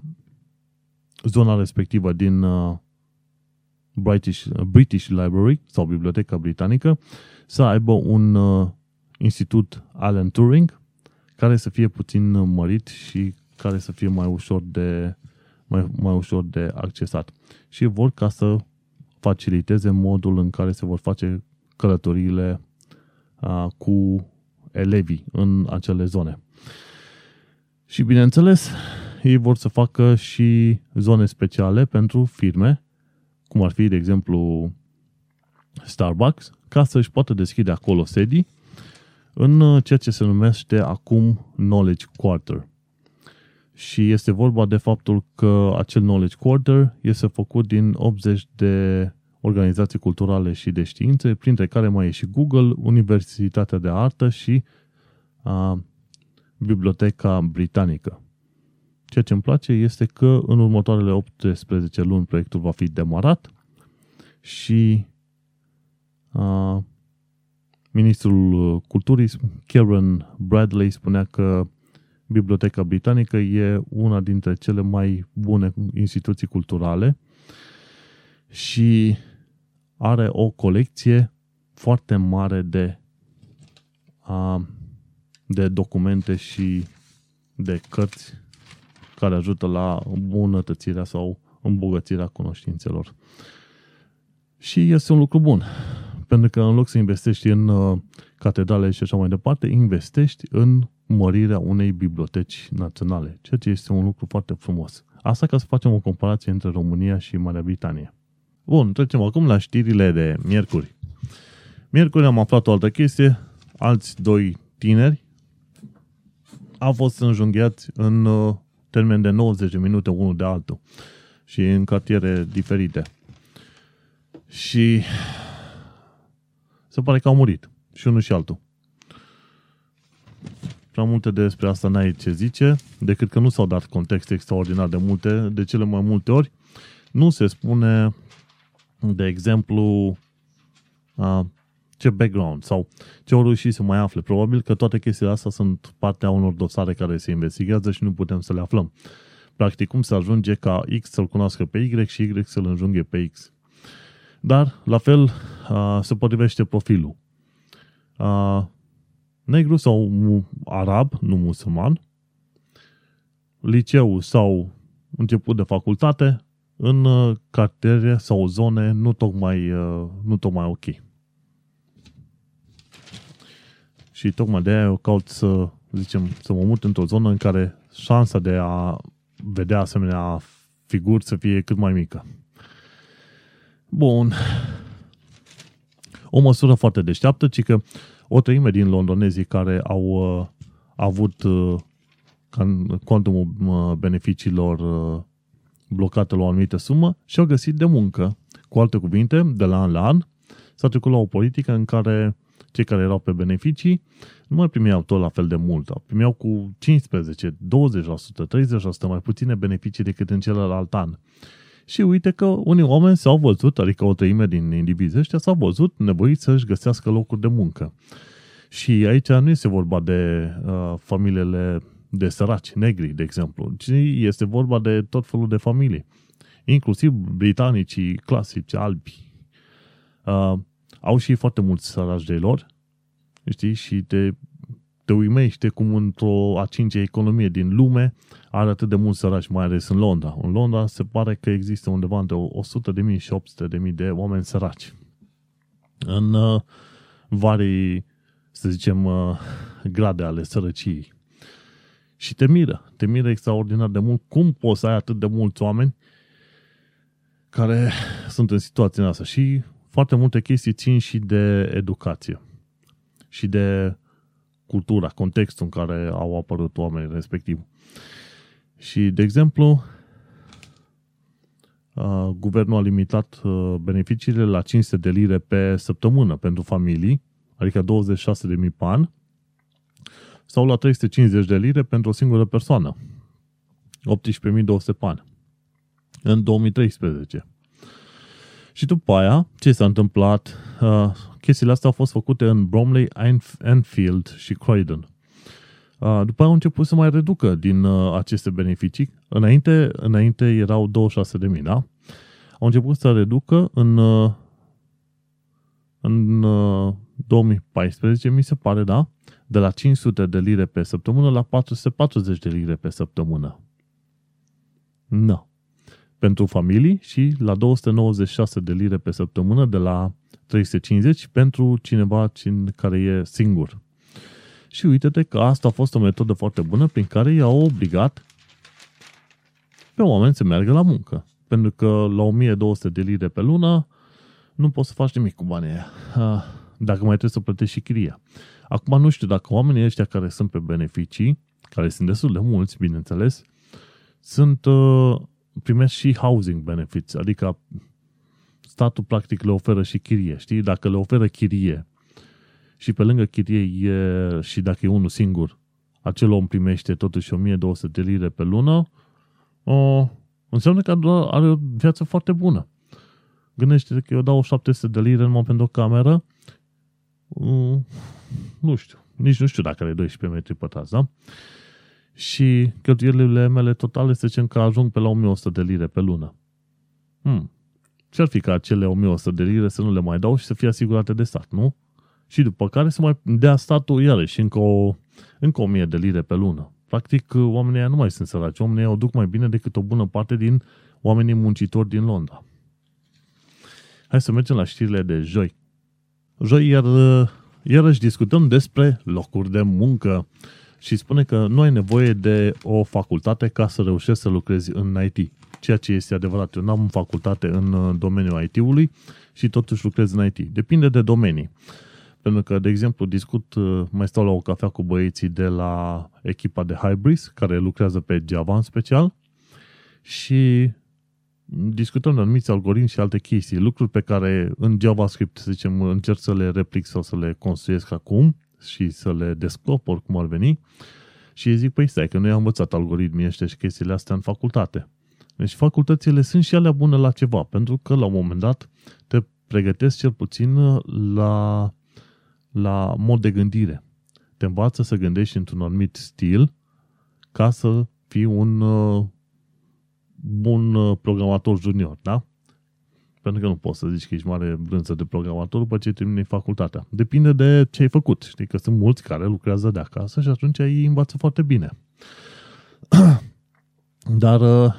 zona respectivă din uh, British, uh, British Library sau Biblioteca Britanică să aibă un uh, institut Alan Turing care să fie puțin mărit și care să fie mai ușor de, mai, mai ușor de accesat. Și vor ca să faciliteze modul în care se vor face călătoriile uh, cu elevii în acele zone. Și bineînțeles, ei vor să facă și zone speciale pentru firme, cum ar fi, de exemplu, Starbucks, ca să își poată deschide acolo sedii în ceea ce se numește acum Knowledge Quarter. Și este vorba de faptul că acel Knowledge Quarter este făcut din 80 de organizații culturale și de științe, printre care mai e și Google, Universitatea de Artă și a, Biblioteca Britanică. Ceea ce îmi place este că în următoarele 18 luni proiectul va fi demarat și uh, ministrul culturii, Karen Bradley, spunea că Biblioteca Britanică e una dintre cele mai bune instituții culturale și are o colecție foarte mare de, uh, de documente și de cărți care ajută la îmbunătățirea sau îmbogățirea cunoștințelor. Și este un lucru bun, pentru că în loc să investești în uh, catedrale și așa mai departe, investești în mărirea unei biblioteci naționale, ceea ce este un lucru foarte frumos. Asta ca să facem o comparație între România și Marea Britanie. Bun, trecem acum la știrile de miercuri. Miercuri am aflat o altă chestie, alți doi tineri au fost înjunghiați în uh, termen de 90 de minute unul de altul și în cartiere diferite. Și se pare că au murit și unul și altul. Prea multe despre asta n-ai ce zice, decât că nu s-au dat contexte extraordinar de multe, de cele mai multe ori. Nu se spune, de exemplu, a, ce background sau ce au reușit să mai afle. Probabil că toate chestiile astea sunt partea unor dosare care se investigează și nu putem să le aflăm. Practic, cum se ajunge ca X să-l cunoască pe Y și Y să-l înjunghe pe X. Dar, la fel, se potrivește profilul. Negru sau arab, nu musulman, liceu sau început de facultate, în cartiere sau zone nu tocmai, nu tocmai ok. Și tocmai de aia eu caut să, zicem, să mă mut într-o zonă în care șansa de a vedea asemenea figuri să fie cât mai mică. Bun. o măsură foarte deșteaptă, ci că o treime din londonezii care au uh, avut uh, contumul uh, beneficiilor uh, blocate la o anumită sumă și-au găsit de muncă. Cu alte cuvinte, de la an la an, s-a trecut la o politică în care cei care erau pe beneficii nu mai primeau tot la fel de mult, primeau cu 15, 20%, 30% mai puține beneficii decât în celălalt an. Și uite că unii oameni s-au văzut, adică o treime din indivizii ăștia s-au văzut nevoiți să-și găsească locuri de muncă. Și aici nu este vorba de uh, familiile de săraci, negri, de exemplu, ci este vorba de tot felul de familii, inclusiv britanicii clasici, albi. Uh, au și foarte mulți săraci de lor, știi, și te, te uimește cum într-o a cincea economie din lume are atât de mulți săraci, mai ales în Londra. În Londra se pare că există undeva între 100.000 și 800.000 de oameni săraci. În uh, vari, să zicem, uh, grade ale sărăciei. Și te miră, te miră extraordinar de mult cum poți să ai atât de mulți oameni care sunt în situația asta. Și foarte multe chestii țin și de educație și de cultura, contextul în care au apărut oamenii respectiv. Și, de exemplu, guvernul a limitat beneficiile la 500 de lire pe săptămână pentru familii, adică 26.000 pe an, sau la 350 de lire pentru o singură persoană, 18.200 pe an, în 2013. Și după aia, ce s-a întâmplat? Uh, chestiile astea au fost făcute în Bromley, Enfield și Croydon. Uh, după aia au început să mai reducă din uh, aceste beneficii. Înainte, înainte erau 26.000, da? Au început să reducă în, uh, în uh, 2014, mi se pare, da? De la 500 de lire pe săptămână la 440 de lire pe săptămână. Nu. No pentru familii și la 296 de lire pe săptămână de la 350 pentru cineva care e singur. Și uite-te că asta a fost o metodă foarte bună prin care i-au obligat pe oameni să meargă la muncă. Pentru că la 1200 de lire pe lună nu poți să faci nimic cu banii aia. Ah, dacă mai trebuie să plătești și chiria. Acum nu știu dacă oamenii ăștia care sunt pe beneficii, care sunt destul de mulți, bineînțeles, sunt uh, primesc și housing benefits, adică statul practic le oferă și chirie, știi? Dacă le oferă chirie și pe lângă chirie e, și dacă e unul singur, acel om primește totuși 1200 de lire pe lună, o, înseamnă că are o viață foarte bună. Gândește că eu dau 700 de lire numai pentru o cameră, nu știu, nici nu știu dacă are 12 metri pătrați, da? Și cheltuielile mele totale să zicem că ajung pe la 1100 de lire pe lună. Hmm. Ce-ar fi ca acele 1100 de lire să nu le mai dau și să fie asigurate de stat, nu? Și după care să mai dea statul iarăși încă, o, încă 1000 de lire pe lună. Practic, oamenii ăia nu mai sunt săraci. Oamenii o duc mai bine decât o bună parte din oamenii muncitori din Londra. Hai să mergem la știrile de joi. Joi iar, iarăși discutăm despre locuri de muncă și spune că nu ai nevoie de o facultate ca să reușești să lucrezi în IT. Ceea ce este adevărat. Eu n-am facultate în uh, domeniul IT-ului și totuși lucrez în IT. Depinde de domenii. Pentru că, de exemplu, discut, uh, mai stau la o cafea cu băieții de la echipa de Hybris, care lucrează pe Java în special, și discutăm de anumiți algoritmi și alte chestii, lucruri pe care în JavaScript, să zicem, încerc să le replic sau să le construiesc acum și să le descoper cum ar veni și îi zic, păi stai, că noi am învățat algoritmii ăștia și chestiile astea în facultate. Deci facultățile sunt și alea bune la ceva, pentru că la un moment dat te pregătesc cel puțin la, la mod de gândire. Te învață să gândești într-un anumit stil ca să fii un uh, bun programator junior, da? Pentru că nu poți să zici că ești mare brânză de programator după ce termini facultatea. Depinde de ce ai făcut. Știi că sunt mulți care lucrează de acasă și atunci ei învață foarte bine. Dar uh,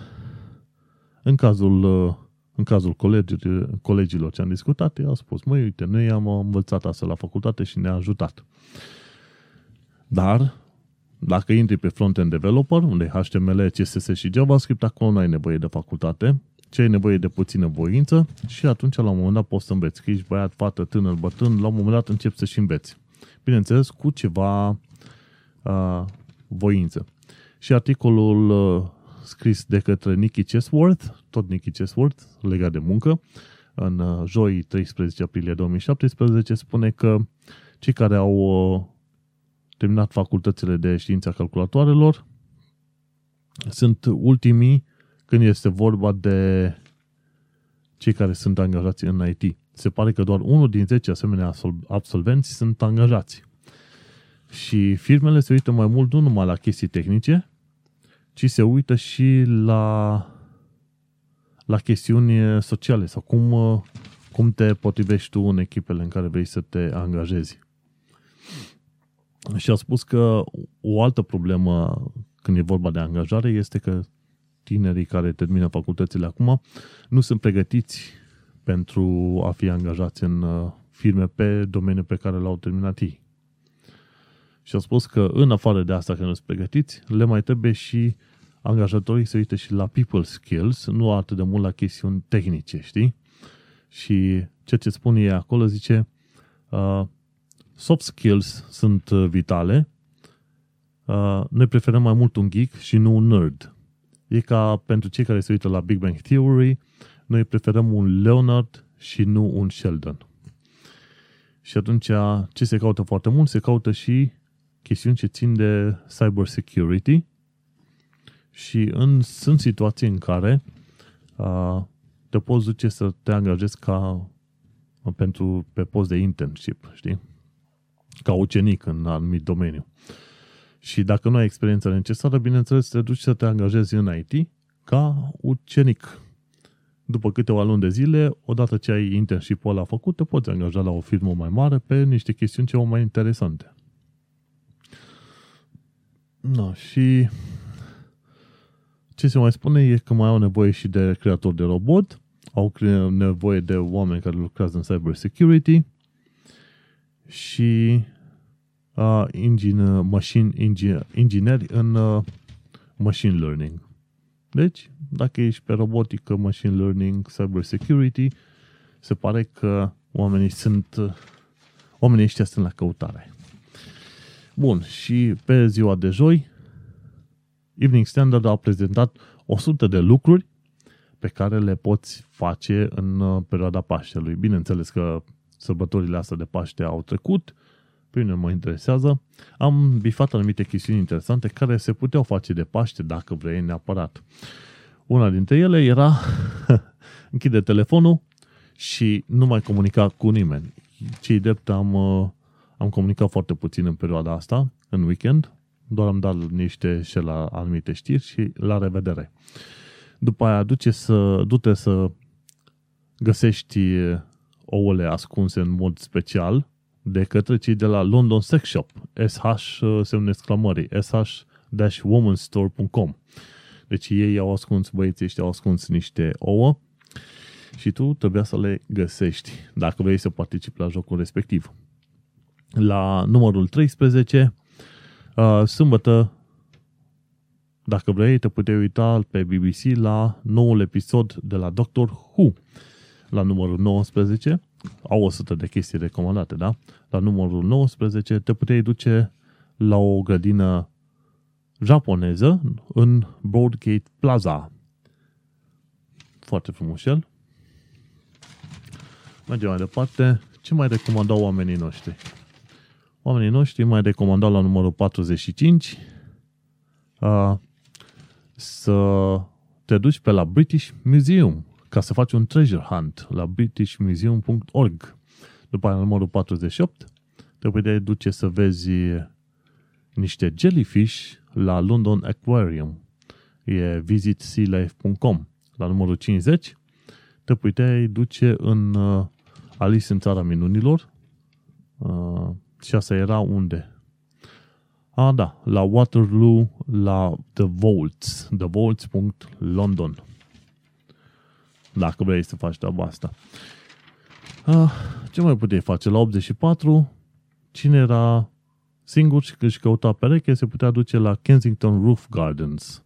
în cazul, uh, în cazul colegilor, colegilor ce am discutat, ei au spus, măi, uite, noi am învățat asta la facultate și ne-a ajutat. Dar, dacă intri pe front-end developer, unde HTML, CSS și JavaScript, acolo nu ai nevoie de facultate, ce ai nevoie de puțină voință și atunci la un moment dat poți să înveți. Că ești băiat, fată, tânăr, bătrân, la un moment dat începi să și înveți. Bineînțeles, cu ceva uh, voință. Și articolul uh, scris de către Nicky Chesworth, tot Nicky Chesworth, legat de muncă, în uh, joi 13 aprilie 2017, spune că cei care au uh, terminat facultățile de știința calculatoarelor sunt ultimii când este vorba de cei care sunt angajați în IT. Se pare că doar unul din 10 asemenea absolvenți sunt angajați. Și firmele se uită mai mult nu numai la chestii tehnice, ci se uită și la, la chestiuni sociale sau cum, cum te potrivești tu în echipele în care vrei să te angajezi. Și a spus că o altă problemă când e vorba de angajare este că tinerii care termină facultățile acum nu sunt pregătiți pentru a fi angajați în uh, firme pe domeniul pe care l-au terminat ei. Și a spus că în afară de asta că nu sunt pregătiți, le mai trebuie și angajatorii să uite și la people skills, nu atât de mult la chestiuni tehnice, știi? Și ceea ce spune ei acolo zice uh, soft skills sunt uh, vitale, uh, noi preferăm mai mult un geek și nu un nerd. E ca pentru cei care se uită la Big Bang Theory, noi preferăm un Leonard și nu un Sheldon. Și atunci ce se caută foarte mult? Se caută și chestiuni ce țin de cyber security și în, sunt situații în care a, te poți duce să te angajezi ca pentru, pe post de internship, știi? Ca ucenic în anumit domeniu. Și dacă nu ai experiența necesară, bineînțeles, te duci să te angajezi în IT ca ucenic. După câteva luni de zile, odată ce ai internship-ul ăla făcut, te poți angaja la o firmă mai mare pe niște chestiuni ceva mai interesante. No, și ce se mai spune e că mai au nevoie și de creatori de robot, au nevoie de oameni care lucrează în cyber security și uh, engine, machine engine, ingineri în uh, machine learning. Deci, dacă ești pe robotică, machine learning, cyber security, se pare că oamenii sunt oamenii ăștia sunt la căutare. Bun, și pe ziua de joi, Evening Standard a prezentat 100 de lucruri pe care le poți face în uh, perioada Paștelui. Bineînțeles că sărbătorile astea de Paște au trecut, pe mine mă interesează. Am bifat anumite chestiuni interesante care se puteau face de Paște dacă vrei neapărat. Una dintre ele era închide telefonul și nu mai comunica cu nimeni. Cei drept am, uh, am comunicat foarte puțin în perioada asta, în weekend, doar am dat niște și la anumite știri și la revedere. După aia duce să, du-te să găsești ouăle ascunse în mod special de către cei de la London Sex Shop, SH semne exclamării, sh-womanstore.com. Deci ei au ascuns, băieții ăștia au ascuns niște ouă și tu trebuia să le găsești dacă vrei să participi la jocul respectiv. La numărul 13 Uh, sâmbătă, dacă vrei, te puteai uita pe BBC la noul episod de la Doctor Who, la numărul 19. Au 100 de chestii recomandate, da? La numărul 19 te puteai duce la o grădină japoneză în Broadgate Plaza. Foarte frumos el. Mergem mai departe. Ce mai recomandau oamenii noștri? Oamenii noștri mai recomandau la numărul 45 uh, să te duci pe la British Museum ca să faci un treasure hunt la britishmuseum.org. După aia, la numărul 48, te puteai duce să vezi niște jellyfish la London Aquarium. E visitsealife.com. La numărul 50, te puteai duce în uh, Alice în țara minunilor, uh, și asta era unde? A, da, la Waterloo, la The Vaults, thevaults.london. Dacă vrei să faci treaba asta. A, ce mai puteai face? La 84, cine era singur și își căuta pereche, se putea duce la Kensington Roof Gardens.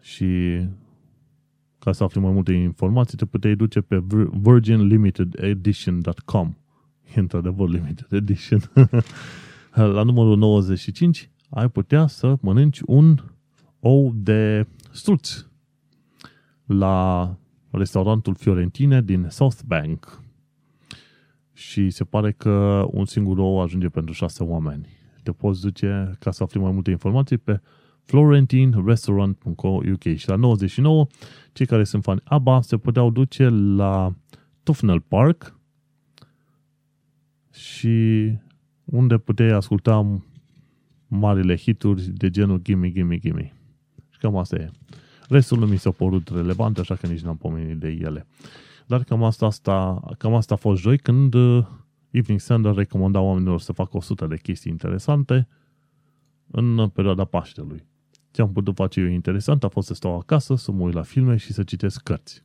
Și ca să afli mai multe informații, te puteai duce pe virginlimitededition.com într-adevăr limited edition. La numărul 95 ai putea să mănânci un ou de struț la restaurantul Fiorentine din South Bank. Și se pare că un singur ou ajunge pentru șase oameni. Te poți duce ca să afli mai multe informații pe florentinrestaurant.co.uk și la 99 cei care sunt fani ABBA se puteau duce la Tufnell Park și unde puteai asculta marile hituri de genul Gimme, Gimme, Gimme. Și cam asta e. Restul nu mi s-a părut relevant, așa că nici n-am pomenit de ele. Dar cam asta, asta, cam asta a fost joi când uh, Evening Standard recomanda oamenilor să facă 100 de chestii interesante în perioada Paștelui. Ce am putut face eu interesant a fost să stau acasă, să mă uit la filme și să citesc cărți.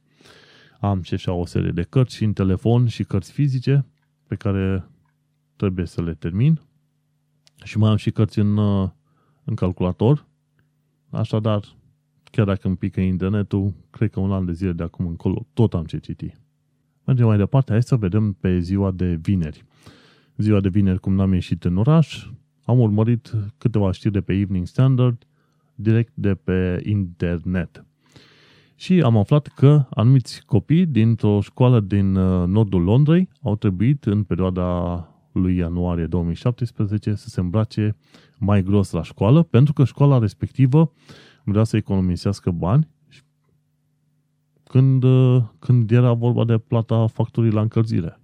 Am și așa o serie de cărți și în telefon și cărți fizice pe care trebuie să le termin. Și mai am și cărți în, uh, în calculator. Așadar, chiar dacă îmi pică internetul, cred că un an de zile de acum încolo tot am ce citi. Mergem mai departe, hai să vedem pe ziua de vineri. Ziua de vineri, cum n-am ieșit în oraș, am urmărit câteva știri de pe Evening Standard, direct de pe internet. Și am aflat că anumiți copii dintr-o școală din uh, nordul Londrei au trebuit în perioada lui ianuarie 2017 să se îmbrace mai gros la școală, pentru că școala respectivă vrea să economisească bani când, când era vorba de plata facturii la încălzire.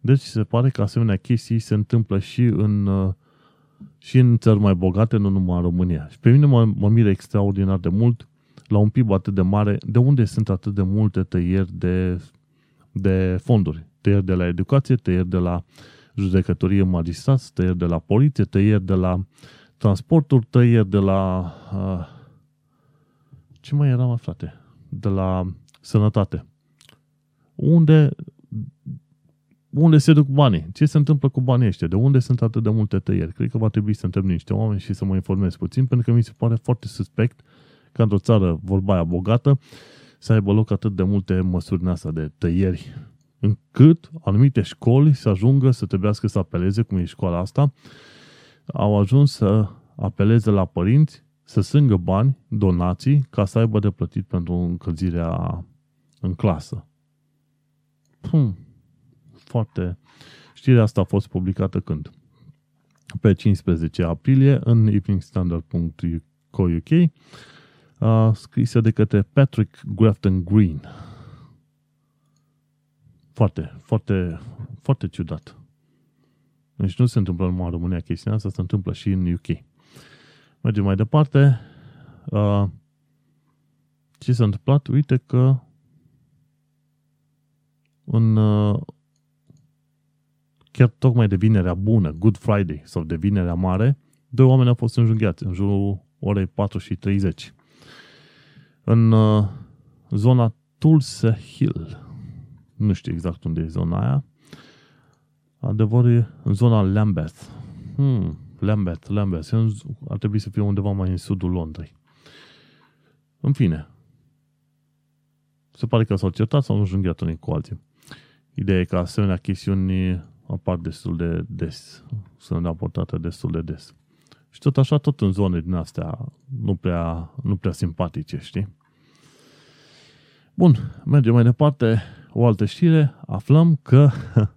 Deci se pare că asemenea chestii se întâmplă și în, și în țări mai bogate, nu numai în România. Și pe mine mă, mă mire extraordinar de mult la un PIB atât de mare, de unde sunt atât de multe tăieri de, de fonduri. Tăieri de la educație, tăieri de la uh, judecătorie magistrați, tăieri de la poliție, tăieri de la transporturi, tăieri de la... Uh, ce mai era, mă, frate? De la sănătate. Unde, unde se duc banii? Ce se întâmplă cu banii ăștia? De unde sunt atât de multe tăieri? Cred că va trebui să întreb niște oameni și să mă informez puțin, pentru că mi se pare foarte suspect ca într-o țară, vorba aia, bogată, să aibă loc atât de multe măsuri în asta de tăieri încât anumite școli să ajungă să trebuiască să apeleze, cum e școala asta, au ajuns să apeleze la părinți să sângă bani, donații, ca să aibă de plătit pentru încălzirea în clasă. Pum, foarte... Știrea asta a fost publicată când? Pe 15 aprilie în eveningstandard.co.uk scrisă de către Patrick Grafton Green foarte, foarte, foarte ciudat. Deci nu se întâmplă numai în România chestia asta, se întâmplă și în UK. Mergem mai departe. Uh, ce s-a întâmplat? Uite că în uh, chiar tocmai de vinerea bună, Good Friday sau de vinerea mare, doi oameni au fost înjunghiați în jurul orei 4 și 30. În uh, zona Tulse Hill, nu știu exact unde e zona aia. Adevărul e în zona Lambeth. Hmm, Lambeth, Lambeth. Ar trebui să fie undeva mai în sudul Londrei. În fine. Se pare că s-au certat sau nu junghiat unii cu alții. Ideea e că asemenea chestiuni apar destul de des. Sunt raportate destul de des. Și tot așa, tot în zone din astea nu prea, nu prea simpatice, știi? Bun, mergem mai departe o altă știre, aflăm că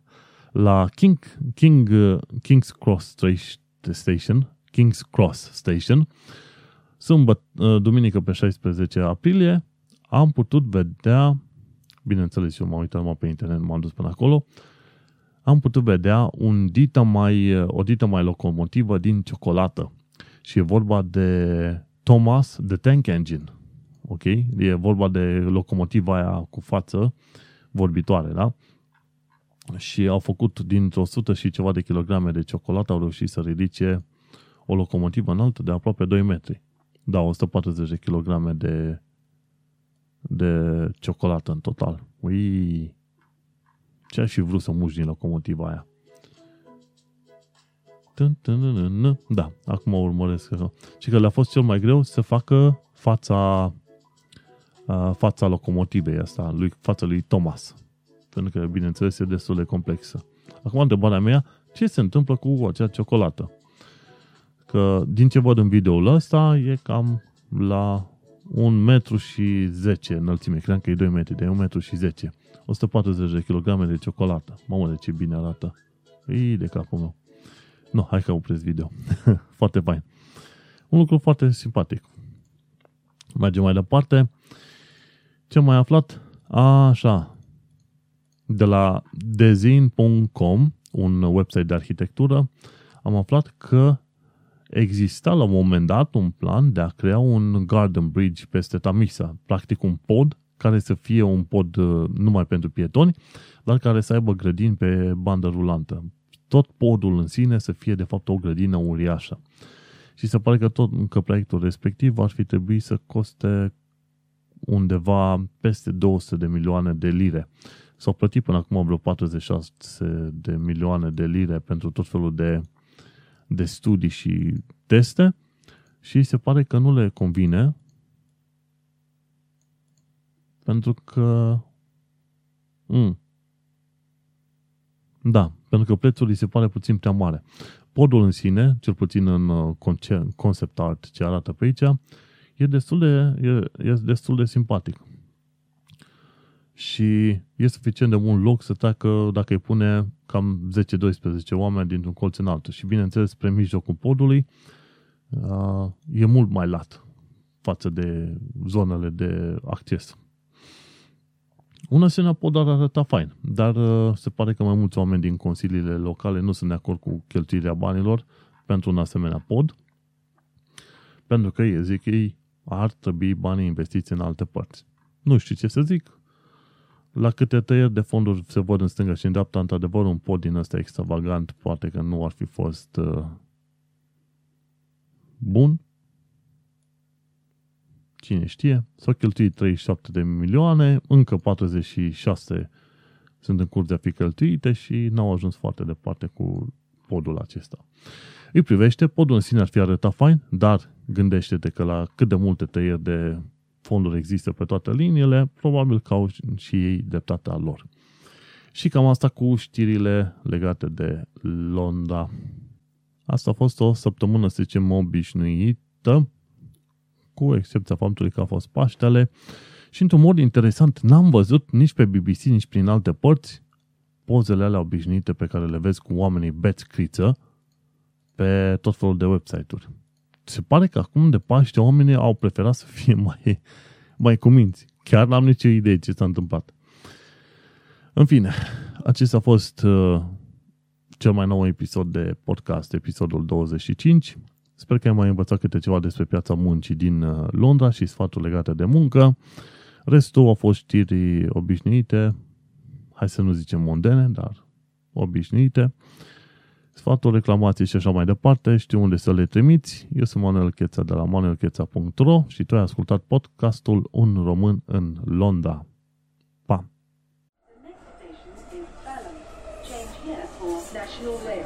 la King, King, King's Cross Station, King's Cross Station, sâmbătă, duminică pe 16 aprilie, am putut vedea, bineînțeles, eu m-am uitat numai pe internet, m-am dus până acolo, am putut vedea un dita mai, o dită mai locomotivă din ciocolată. Și e vorba de Thomas The Tank Engine. Ok? E vorba de locomotiva aia cu față vorbitoare, da? Și au făcut dintr-o sută și ceva de kilograme de ciocolată, au reușit să ridice o locomotivă înaltă de aproape 2 metri. Da, 140 de kilograme de, de ciocolată în total. Ui, ce aș fi vrut să muși din locomotiva aia? Da, acum urmăresc. Și că le-a fost cel mai greu să facă fața uh, fața locomotivei asta, lui, fața lui Thomas. Pentru că, bineînțeles, e destul de complexă. Acum, întrebarea mea, ce se întâmplă cu acea ciocolată? Că, din ce văd în videoul ăsta, e cam la 1 metru și 10 înălțime. Credeam că e 2 metri, de 1 metru și 10. 140 de kg de ciocolată. Mamă, de ce bine arată. Ei, de capul meu. Nu, hai că opresc video. foarte fain. Un lucru foarte simpatic. Mergem mai departe. Ce am mai aflat? A, așa. De la dezin.com, un website de arhitectură, am aflat că exista la un moment dat un plan de a crea un garden bridge peste Tamisa, practic un pod care să fie un pod uh, numai pentru pietoni, dar care să aibă grădini pe bandă rulantă. Tot podul în sine să fie de fapt o grădină uriașă. Și se pare că tot că proiectul respectiv ar fi trebuit să coste undeva peste 200 de milioane de lire. S-au plătit până acum vreo 46 de milioane de lire pentru tot felul de, de studii și teste și se pare că nu le convine pentru că mm, da, pentru că prețul îi se pare puțin prea mare. Podul în sine, cel puțin în uh, concept art ce arată pe aici, e destul de, e, e destul de simpatic. Și e suficient de mult loc să treacă dacă îi pune cam 10-12 oameni dintr-un colț în altul. Și bineînțeles, spre mijlocul podului uh, e mult mai lat față de zonele de acces. Un asemenea pod ar arăta fain, dar uh, se pare că mai mulți oameni din consiliile locale nu sunt de acord cu cheltuirea banilor pentru un asemenea pod, pentru că ei zic că ei ar trebui banii investiți în alte părți. Nu știu ce să zic. La câte tăieri de fonduri se văd în stânga și în dreapta, într-adevăr, un pod din ăsta extravagant poate că nu ar fi fost uh, bun, cine știe, s-au cheltuit 37 de milioane, încă 46 sunt în curs de a fi cheltuite și n-au ajuns foarte departe cu podul acesta. Îi privește, podul în sine ar fi arătat fain, dar gândește-te că la cât de multe tăieri de fonduri există pe toate liniile, probabil că au și ei dreptatea lor. Și cam asta cu știrile legate de Londra. Asta a fost o săptămână, să zicem, obișnuită cu excepția faptului că a fost Paștele. Și într-un mod interesant, n-am văzut nici pe BBC, nici prin alte părți pozele alea obișnuite pe care le vezi cu oamenii beți criță pe tot felul de website-uri. Se pare că acum de Paște oamenii au preferat să fie mai, mai cuminți. Chiar n-am nicio idee ce s-a întâmplat. În fine, acesta a fost uh, cel mai nou episod de podcast, episodul 25. Sper că ai mai învățat câte ceva despre piața muncii din uh, Londra și sfaturi legate de muncă. Restul au fost știri obișnuite, hai să nu zicem mondene, dar obișnuite. Sfaturi, reclamații și așa mai departe, știu unde să le trimiți. Eu sunt Manuel Cheța de la manuelcheța.ro și tu ai ascultat podcastul Un român în Londra. Pa! The next station is Balham. Change here for National Rail.